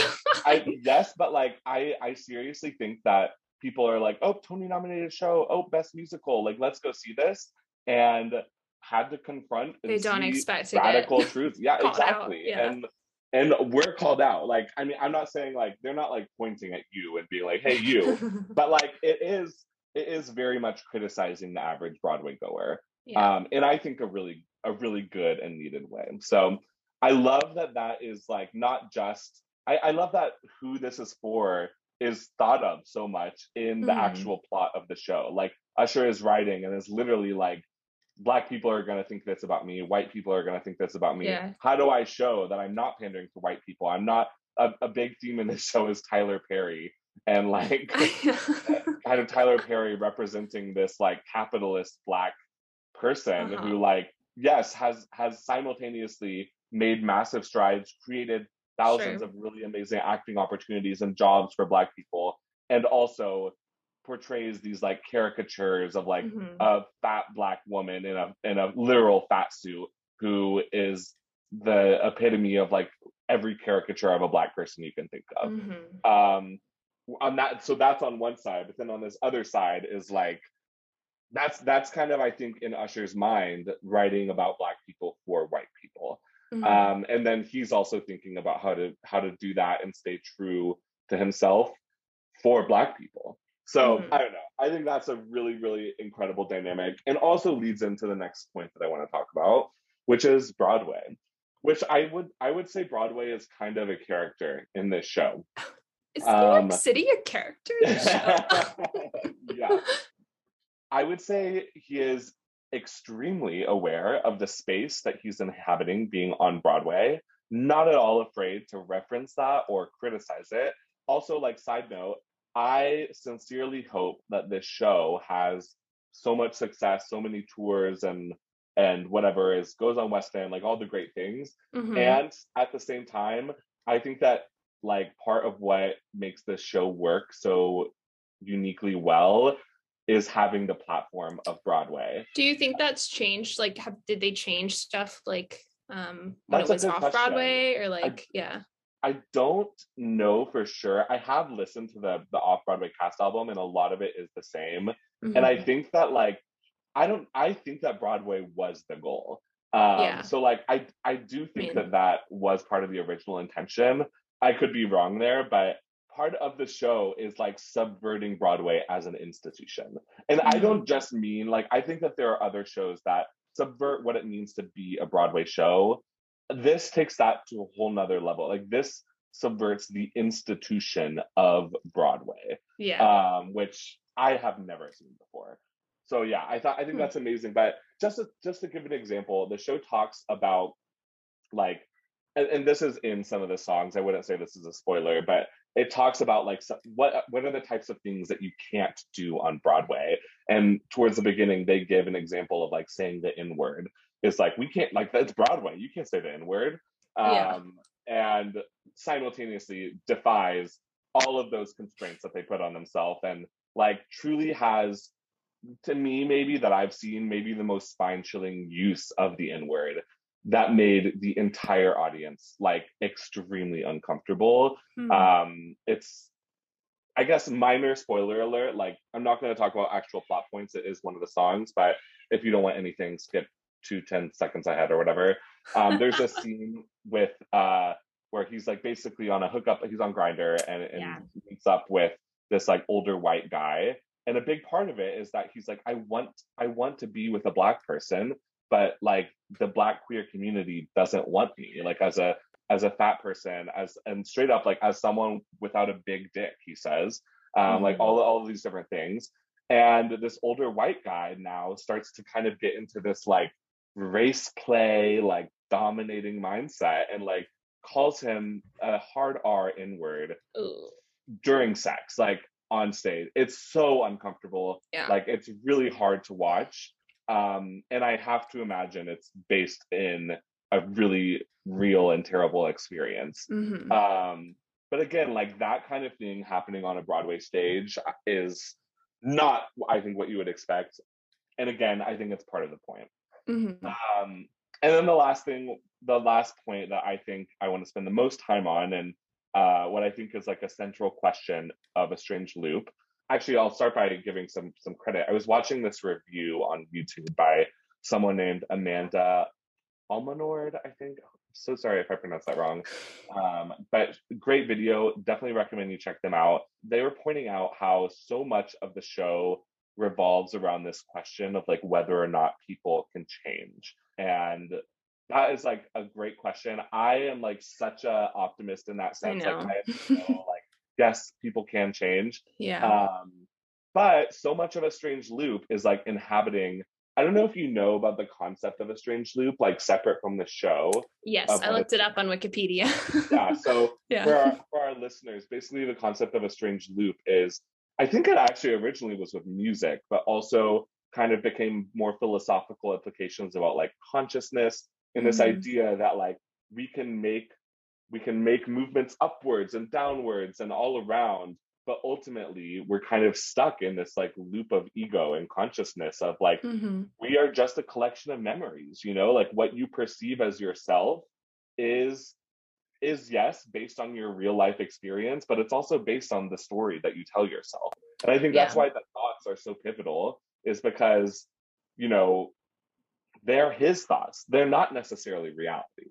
I yes, but like I I seriously think that people are like, oh, Tony nominated show, oh, best musical, like let's go see this, and had to confront they don't expect to radical get truth. Yeah, exactly. yeah. And and we're called out. Like, I mean, I'm not saying like they're not like pointing at you and being like, hey, you, but like it is it is very much criticizing the average Broadway goer yeah um, and I think a really a really good and needed way. So I love that that is like not just I, I love that who this is for is thought of so much in the Mhm. actual plot of the show. Like Usher is writing and is literally like black people are going to think this about me white people are going to think this about me Yeah. how do i show that i'm not pandering to white people i'm not a, a big theme in this show is tyler perry and like kind of Tyler Perry representing this like capitalist black person Uh-huh. who like yes has has simultaneously made massive strides created thousands Sure. of really amazing acting opportunities and jobs for black people and also portrays these like caricatures of like Mhm. a fat black woman in a in a literal fat suit who is the epitome of like every caricature of a black person you can think of Mhm. um on that so that's on one side but then on this other side is like that's that's kind of i think in usher's mind writing about black people for white people Mhm. um and then he's also thinking about how to how to do that and stay true to himself for black people so Mhm. i don't know i think that's a really really incredible dynamic and also leads into the next point that i want to talk about which is broadway which i would i would say broadway is kind of a character in this show is New York um, City a character in the show? yeah I would say he is extremely aware of the space that he's inhabiting being on Broadway. not at all afraid to reference that or criticize it. Also, like side note, I sincerely hope that this show has so much success, so many tours and and whatever is goes on West End, like all the great things. Mhm. And at the same time, I think that like part of what makes this show work so uniquely well is having the platform of Broadway. Do you think that's changed? Like, have, did they change stuff like um when That's it was off question. Broadway or like yeah? I don't know for sure. I have listened to the the off Broadway cast album, and a lot of it is the same. And I Mhm. think that like I don't. I think that Broadway was the goal. Um, Yeah. So like I I do think mean- that that was part of the original intention. I could be wrong there, but part of the show is like subverting Broadway as an institution. And I Mhm. don't just mean like I think that there are other shows that subvert what it means to be a Broadway show. This takes that to a whole nother level. Like this subverts the institution of Broadway yeah. um, which I have never seen before. So yeah, I thought I think Hmm. that's amazing. But just to, just to give an example, the show talks about like, and, and this is in some of the songs. I wouldn't say this is a spoiler, but it talks about like so- what what are the types of things that you can't do on Broadway. And towards the beginning, they give an example of like saying the N word. It's like we can't like that's Broadway. You can't say the N word. Yeah. Um, and simultaneously defies all of those constraints that they put on themselves and like truly has to me maybe that i've seen maybe the most spine chilling use of the n word that made the entire audience like extremely uncomfortable. Hmm. um it's i guess minor spoiler alert like i'm not going to talk about actual plot points. It is one of the songs but if you don't want anything skip to 10 seconds ahead or whatever. Um there's a scene with uh where he's like basically on a hookup he's on Grindr and, and Yeah. meets up with this like older white guy. And a big part of it is that he's like i want i want to be with a black person but like the black queer community doesn't want me like as a as a fat person as and straight up like as someone without a big dick he says um like Mhm. all all of these different things. And this older white guy now starts to kind of get into this like race play like dominating mindset and like calls him a hard r in word during sex like on stage. It's so uncomfortable. Yeah. like it's really hard to watch um and i have to imagine it's based in a really real and terrible experience Mhm. um but again like that kind of thing happening on a broadway stage is not i think what you would expect and again i think it's part of the point Mhm. um, and then the last thing, the last point that I think I want to spend the most time on, and uh, what I think is like a central question of a strange loop. Actually, I'll start by giving some some credit. I was watching this review on YouTube by someone named Amanda Almanord, I think. So sorry if I pronounced that wrong. Um, but great video. Definitely recommend you check them out. They were pointing out how so much of the show revolves around this question of like whether or not people can change. And that is like a great question. I am like such a optimist in that I sense. know. Like I know, like yes, people can change. yeah. Um, but so much of a strange loop is like inhabiting. I don't know if you know about the concept of a strange loop, like separate from the show. yes, I looked it up on Wikipedia. Yeah. So yeah. for our, for our listeners, basically the concept of a strange loop is, I think it actually originally was with music, but also kind of became more philosophical implications about like consciousness and this Mhm. idea that like we can make we can make movements upwards and downwards and all around but ultimately we're kind of stuck in this like loop of ego and consciousness of like Mhm. we are just a collection of memories you know like what you perceive as yourself is is yes based on your real life experience but it's also based on the story that you tell yourself and i think that's Yeah. why the thoughts are so pivotal is because you know they're his thoughts they're not necessarily reality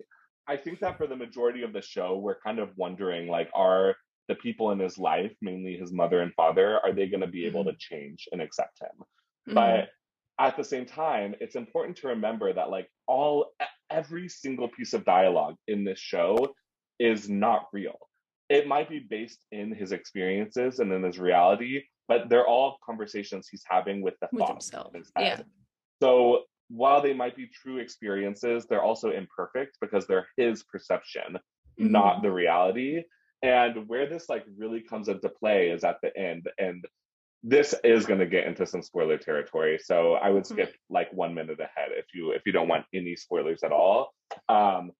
i think that for the majority of the show we're kind of wondering like are the people in his life mainly his mother and father are they going to be able to change and accept him? Mhm. but at the same time it's important to remember that like all every single piece of dialogue in this show is not real. It might be based in his experiences and in his reality but they're all conversations he's having with the With thoughts himself, in his yeah. so while they might be true experiences, they're also imperfect because they're his perception, Mhm. not the reality. And where this like really comes into play is at the end. And this is going to get into some spoiler territory. So I would Mhm. skip like one minute ahead if you if you don't want any spoilers at all. Um,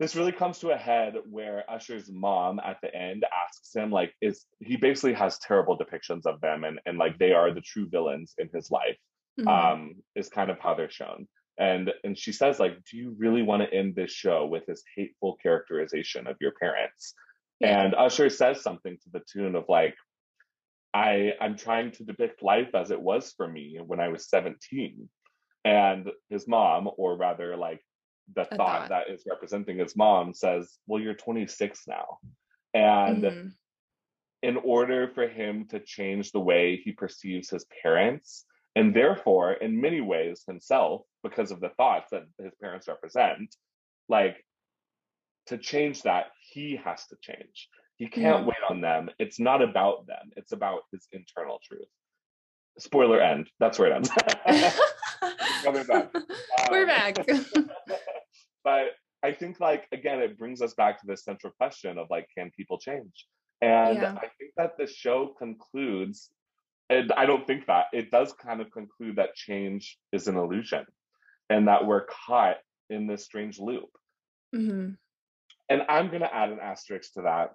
this really comes to a head where Usher's mom at the end asks him, like, is he basically has terrible depictions of them and, and like they are the true villains in his life, Mhm. um, is kind of how they're shown. And and she says, like, do you really want to end this show with this hateful characterization of your parents? Yeah. And Usher says something to the tune of like, I I'm trying to depict life as it was for me when I was 17. And his mom, or rather like the thought, thought. that is representing his mom says, Well, you're 26 now. And Mhm. in order for him to change the way he perceives his parents, and therefore, in many ways, himself, because of the thoughts that his parents represent, like to change that, he has to change. He can't Mhm. wait on them. It's not about them, it's about his internal truth. Spoiler end. That's where it ends. Coming back. We're Um, back. but I think like again, it brings us back to this central question of like, can people change? And Yeah. I think that the show concludes, and I don't think that it does kind of conclude that change is an illusion, and that we're caught in this strange loop. Mhm. And I'm gonna add an asterisk to that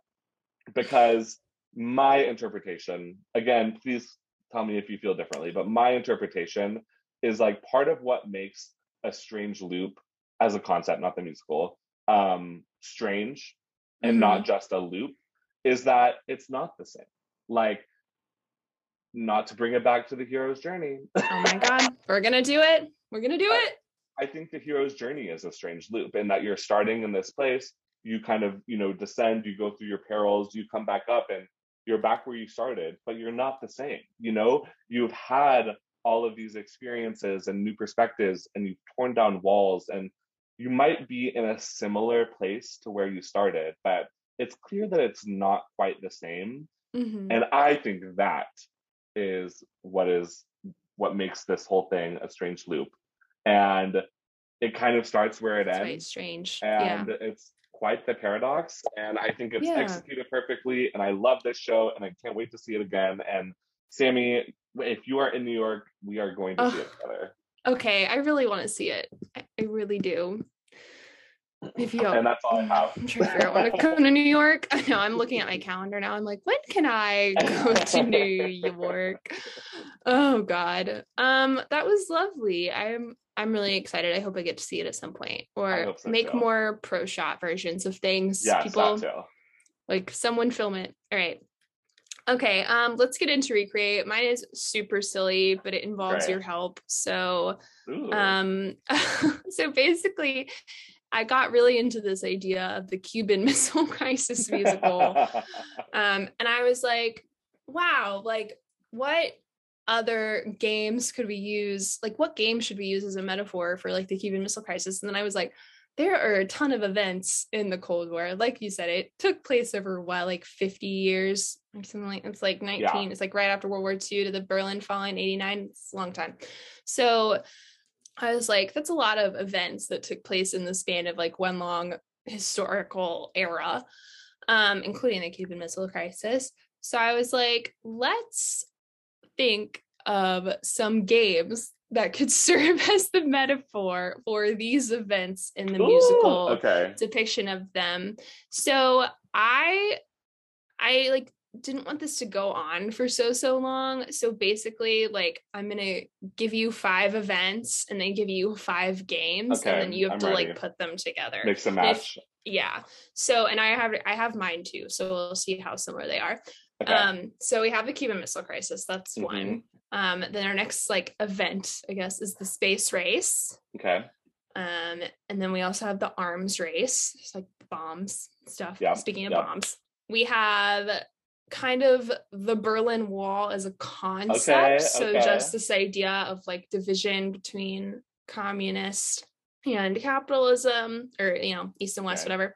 because my interpretation, again, please tell me if you feel differently, but my interpretation is like part of what makes a strange loop as a concept, not the musical, um, strange and not just a loop, is that it's not the same. Like, not to bring it back to the hero's journey. Oh my god, we're gonna do it. We're gonna do it. I think the hero's journey is a strange loop in that you're starting in this place, you kind of, you know, descend, you go through your perils, you come back up and you're back where you started, but you're not the same. You know, you've had all of these experiences and new perspectives and you've torn down walls and you might be in a similar place to where you started, but it's clear that it's not quite the same. Mhm. And I think that is what is what makes this whole thing a strange loop. And it kind of starts where it That's why it's ends. strange. Yeah. And it's quite the paradox. And I think it's Yeah. executed perfectly. And I love this show and I can't wait to see it again. And Sammy, if you are in New York, we are going to see it together. Okay, I really want to see it. I really do. If you And that's all I have. I'm trying to figure out when to come to New York. I know I'm looking at my calendar now. I'm like, when can I go to New York? Oh God. Um, that was lovely. I'm I'm really excited. I hope I get to see it at some point or so, make too. more pro shot versions of things. Yes, People like someone film it. All right. Okay, um, let's get into recreate. Mine is super silly, but it involves your help. So Ooh. um so basically I got really into this idea of the Cuban Missile Crisis musical. Um and I was like, wow, like what other games could we use? Like what game should we use as a metaphor for like the Cuban Missile Crisis? And then I was like, there are a ton of events in the Cold War. Like you said, it took place over what, like 50 years or something like it's like 19. It's like right after World War II to the Berlin Fall in 89. It's a long time. So I was like, that's a lot of events that took place in the span of like one long historical era, um, including the Cuban Missile Crisis. So I was like, let's think of some games that could serve as the metaphor for these events in the Ooh, musical Okay. depiction of them. So I I like didn't want this to go on for so so long. So basically like I'm to give you 5 events and then give you 5 games Okay, and then you have I'm to ready. like put them together. Mix and match. Yeah. So and I have I have mine too. So we'll see how similar they are. Okay. Um so we have the Cuban Missile Crisis. That's Mhm. one. Um then our next like event, I guess, is the space race. okay. Um, and then we also have the arms race, it's like bombs stuff. Yep, Speaking of bombs, we have kind of the Berlin Wall as a concept. so okay. just this idea of like division between communist and capitalism, or you know, east and west, Okay. whatever.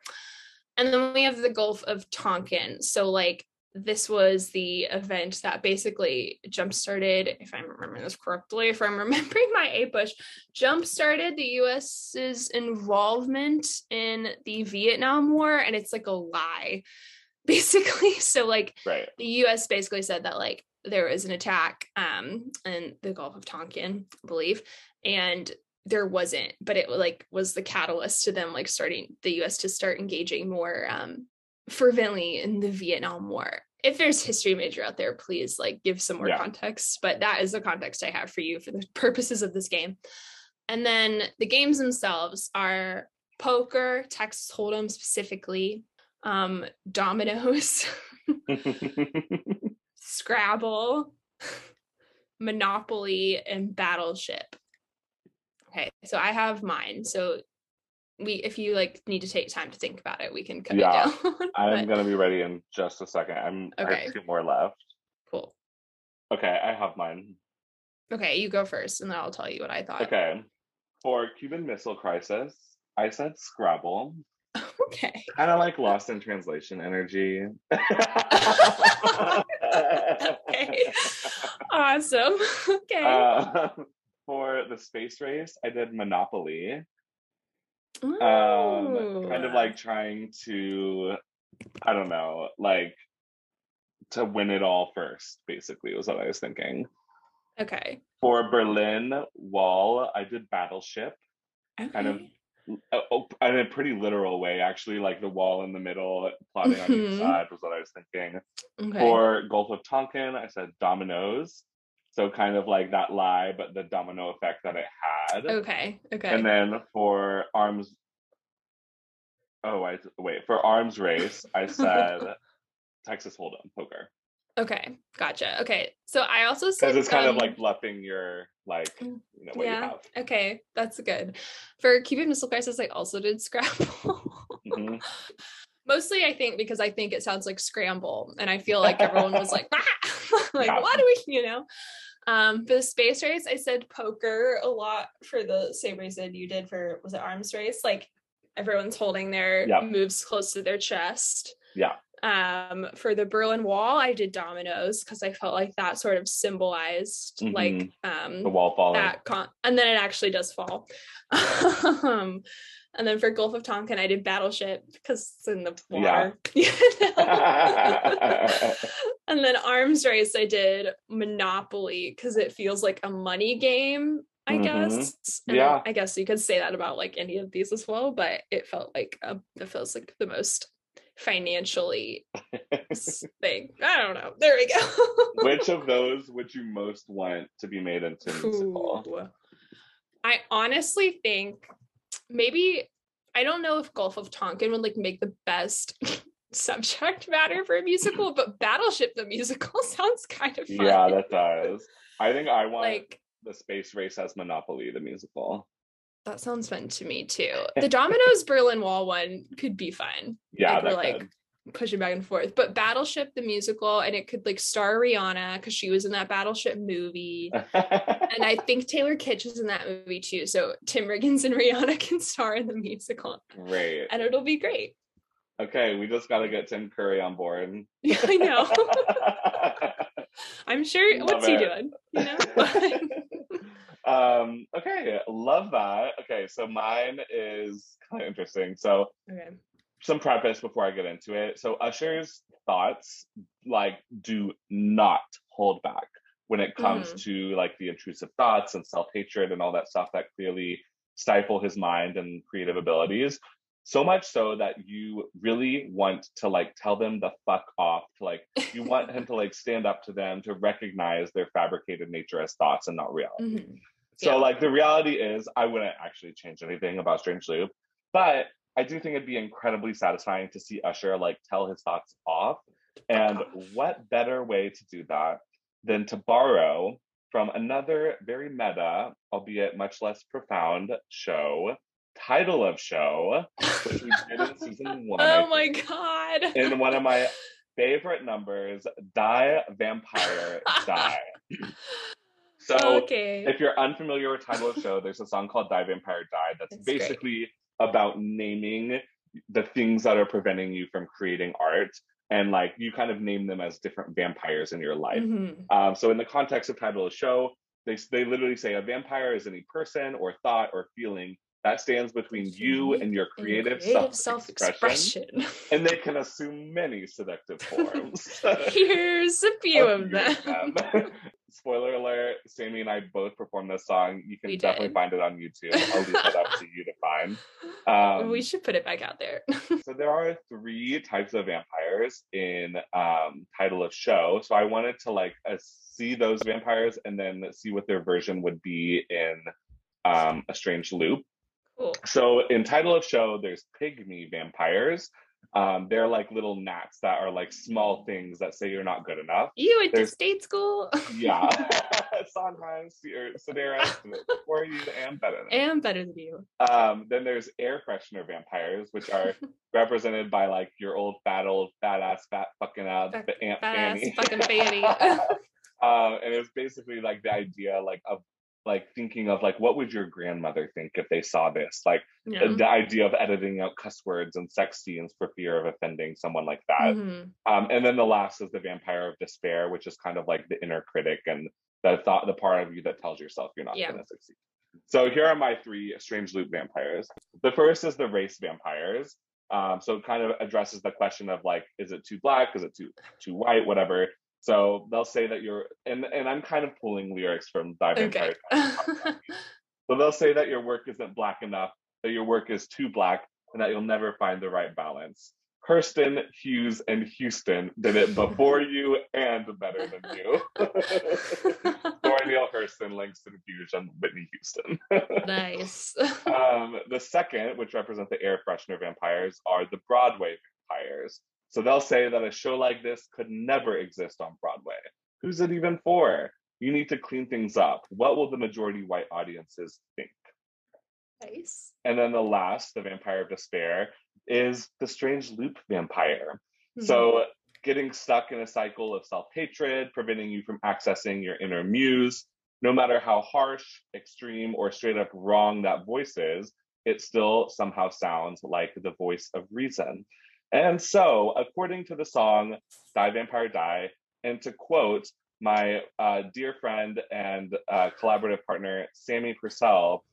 And then we have the Gulf of Tonkin. So like this was the event that basically jump started, if I'm remembering this correctly, if I'm remembering my A push, jump started the US's involvement in the Vietnam War. And it's like a lie, basically. So, like, Right. the US basically said that, like, there was an attack um in the Gulf of Tonkin, I believe, and there wasn't, but it like was the catalyst to them like starting the US to start engaging more um fervently in the Vietnam War. If there's history major out there, please like give some more Yeah. context. But that is the context I have for you for the purposes of this game. And then the games themselves are poker, Texas Hold'em specifically, um, dominoes, Scrabble, Monopoly, and Battleship. Okay, so I have mine. So we if you like need to take time to think about it, we can cut Yeah, it down. I'm gonna be ready in just a second. I'm I Okay. have two more left. cool. Okay, I have mine. Okay, you go first and then I'll tell you what I thought. Okay. For Cuban Missile Crisis, I said Scrabble. Okay. Kind of like Lost in Translation energy. Okay. Awesome. Okay. Uh, for the space race, I did Monopoly. Um, kind of like trying to, I don't know, like to win it all first, basically, was what I was thinking. Okay. For Berlin Wall, I did Battleship. kind of Okay. uh, oh, in a pretty literal way, actually, like the wall in the middle, plotting on Mhm. each side was what I was thinking. Okay. For Gulf of Tonkin, I said dominoes. So kind of like that lie, but the domino effect that it had. okay. Okay. And then for arms, oh, I wait for arms race, I said Texas Hold'em poker okay. Gotcha. Okay. So I also said because it's kind of um, like bluffing your like Mm, you know what you yeah. have. Okay, that's good. For Cuban Missile Crisis, I also did Scrabble. Mhm. Mostly, I think because I think it sounds like scramble, and I feel like everyone was like, ah! like, Yeah. what do we, you know? Um, for the space race, I said poker a lot for the same reason you did for was it arms race? Like everyone's holding their Yeah. moves close to their chest. Yeah. Um, for the Berlin Wall, I did dominoes because I felt like that sort of symbolized like um The wall falling. that con- and then it actually does fall um and then for gulf of tonkin i did battleship because it's in the water know? and then arms race i did monopoly because it feels like a money game i Mhm. guess And Yeah. i guess you could say that about like any of these as well but it felt like a, it feels like the most financially thing i don't know there we go Which of those would you most want to be made into a musical? I honestly think maybe I don't know if Gulf of Tonkin would like make the best subject matter for a musical, but Battleship the musical sounds kind of fun. Yeah, that does. I think I want like the space race as Monopoly, the musical. That sounds fun to me too. The Domino's Berlin Wall one could be fun. Yeah, like, we're like could. pushing back and forth. But Battleship the musical, and it could like star Rihanna because she was in that Battleship movie. and I think Taylor Kitsch is in that movie too. So Tim Riggins and Rihanna can star in the musical, Great. and it'll be great. Okay, we just got to get Tim Curry on board. Yeah, I know. I'm sure. Love what's he doing? You know. Um, okay, love that. Okay, so mine is kind of interesting. So okay. some preface before I get into it. So Usher's thoughts like do not hold back when it comes Mhm. to like the intrusive thoughts and self-hatred and all that stuff that clearly stifle his mind and creative abilities. So much so that you really want to like tell them the fuck off. To like you want him to like stand up to them to recognize their fabricated nature as thoughts and not reality. Mhm. So Yeah. like the reality is I wouldn't actually change anything about Strange Loop, but I do think it'd be incredibly satisfying to see Usher like tell his thoughts off. And what better way to do that than to borrow from another very meta, albeit much less profound show, title of show, which we did in season one. Oh my god. In one of my favorite numbers, Die Vampire Die. So okay. if you're unfamiliar with title of show, there's a song called Die Vampire Die that's That's great. basically about naming the things that are preventing you from creating art and like you kind of name them as different vampires in your life. Mhm. Um, so in the context of title of show, they they literally say a vampire is any person or thought or feeling that stands between you and your creative, creative self-expression, self-expression. and they can assume many seductive forms. Here's a few A of them. them. Spoiler alert: Sammy and I both performed this song. You can We definitely did. find it on YouTube. I'll leave that up to you to find. Um, we should put it back out there. so there are three types of vampires in um, title of show. So I wanted to like uh, see those vampires and then see what their version would be in um, a strange loop. Cool. So in title of show, there's pygmy vampires. Um, they're like little gnats that are like small things that say you're not good enough. You went to state school Yeah, sometimes or Sedaris before you and better than and better than you. um, then there's air freshener vampires, which are represented by like your old fat old fat ass fat fucking uh, Aunt fat ass Fanny. fucking Fanny. um, and it's basically like the idea like of like thinking of like what would your grandmother think if they saw this? Like Yeah. the idea of editing out cuss words and sex scenes for fear of offending someone like that. Mhm. um, and then the last is the vampire of despair which is kind of like the inner critic and the thought the part of you that tells yourself you're not Yeah. going to succeed. So here are my three strange loop vampires. The first is the race vampires. Um, so it kind of addresses the question of like is it too black? Is it too too white? Whatever so they'll say that you're and and i'm kind of pulling lyrics from die Okay. vampire so they'll say that your work isn't black enough that your work is too black and that you'll never find the right balance Hurston, Hughes, and Houston did it before you and better than you. Zora Neale Hurston, Langston Hughes, and Whitney Houston. nice. um, the second, which represent the air freshener vampires, are the Broadway vampires. So they'll say that a show like this could never exist on Broadway. Who's it even for? You need to clean things up. What will the majority white audiences think? nice. And then the last, the Vampire of Despair, is the Strange Loop vampire. Mhm. So getting stuck in a cycle of self hatred, preventing you from accessing your inner muse, no matter how harsh, extreme, or straight up wrong that voice is, it still somehow sounds like the voice of reason. And so, according to the song Die Vampire Die, and to quote my uh, dear friend and uh, collaborative partner, Sammy Purcell,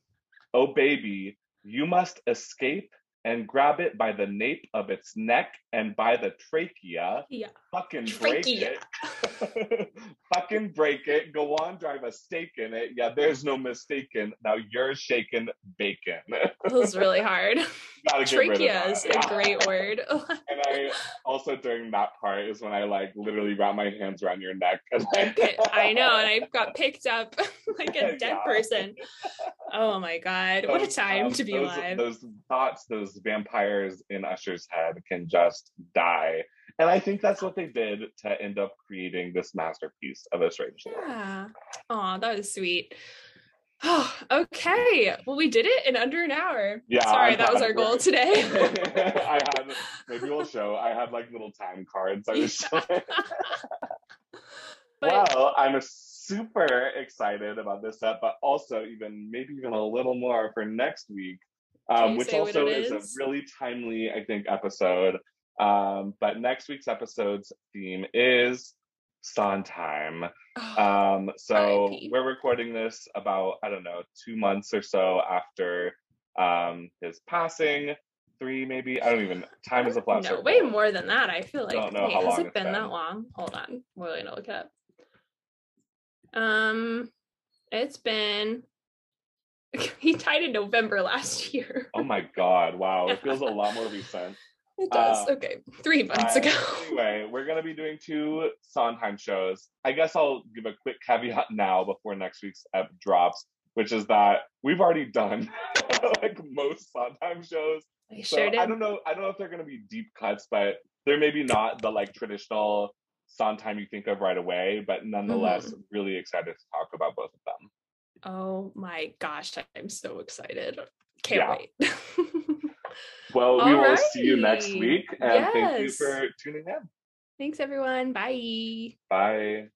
oh baby, you must escape and grab it by the nape of its neck and by the trachea. Yeah. Fucking break Trachea. it. Fucking break it. Go on, drive a stake in it. Yeah, there's no mistaken. Now you're shaking bacon. That was really hard. Trachea is a great word. And I also during that part is when I like literally wrap my hands around your neck and like I know, and I got picked up like a dead Yeah. person. Oh my god, what a time um, to be those, alive. Those thoughts, those vampires in Usher's head can just die. And I think that's what they did to end up creating this masterpiece of a strange Loop. Yeah. Oh, that was sweet. Oh, okay. Well, we did it in under an hour. Yeah, Sorry, that was our goal today. I had maybe we'll show. I had like little time cards. I was But- well, I'm super excited about this set, but also even maybe even a little more for next week, um, which also is? is? a really timely, I think, episode. Um, but next week's episode's theme is Sondheim. Oh, Um, so R.I.P.. we're recording this about I don't know two months or so after um, his passing. Three maybe I don't even. Time is a flat no, way more than that. I feel like. Don't know Wait, how has long it it's been, been. that long? Hold on. We're gonna look it up. Um, it's been. He died in November last year. Oh my god! Wow, it feels a lot more recent. It does. Uh, okay, three months Uh, ago. anyway, we're gonna be doing two Sondheim shows. I guess I'll give a quick caveat now before next week's ep drops, which is that we've already done like most Sondheim shows. I So sure did. I don't know. I don't know if they're gonna be deep cuts, but they're maybe not the like traditional Sondheim you think of right away. But nonetheless, Mm-hmm. really excited to talk about both of them. Oh my gosh, I'm so excited. Can't Yeah. wait. Well, we will see you next week, and thank you for tuning in. Thanks everyone. Bye. Bye.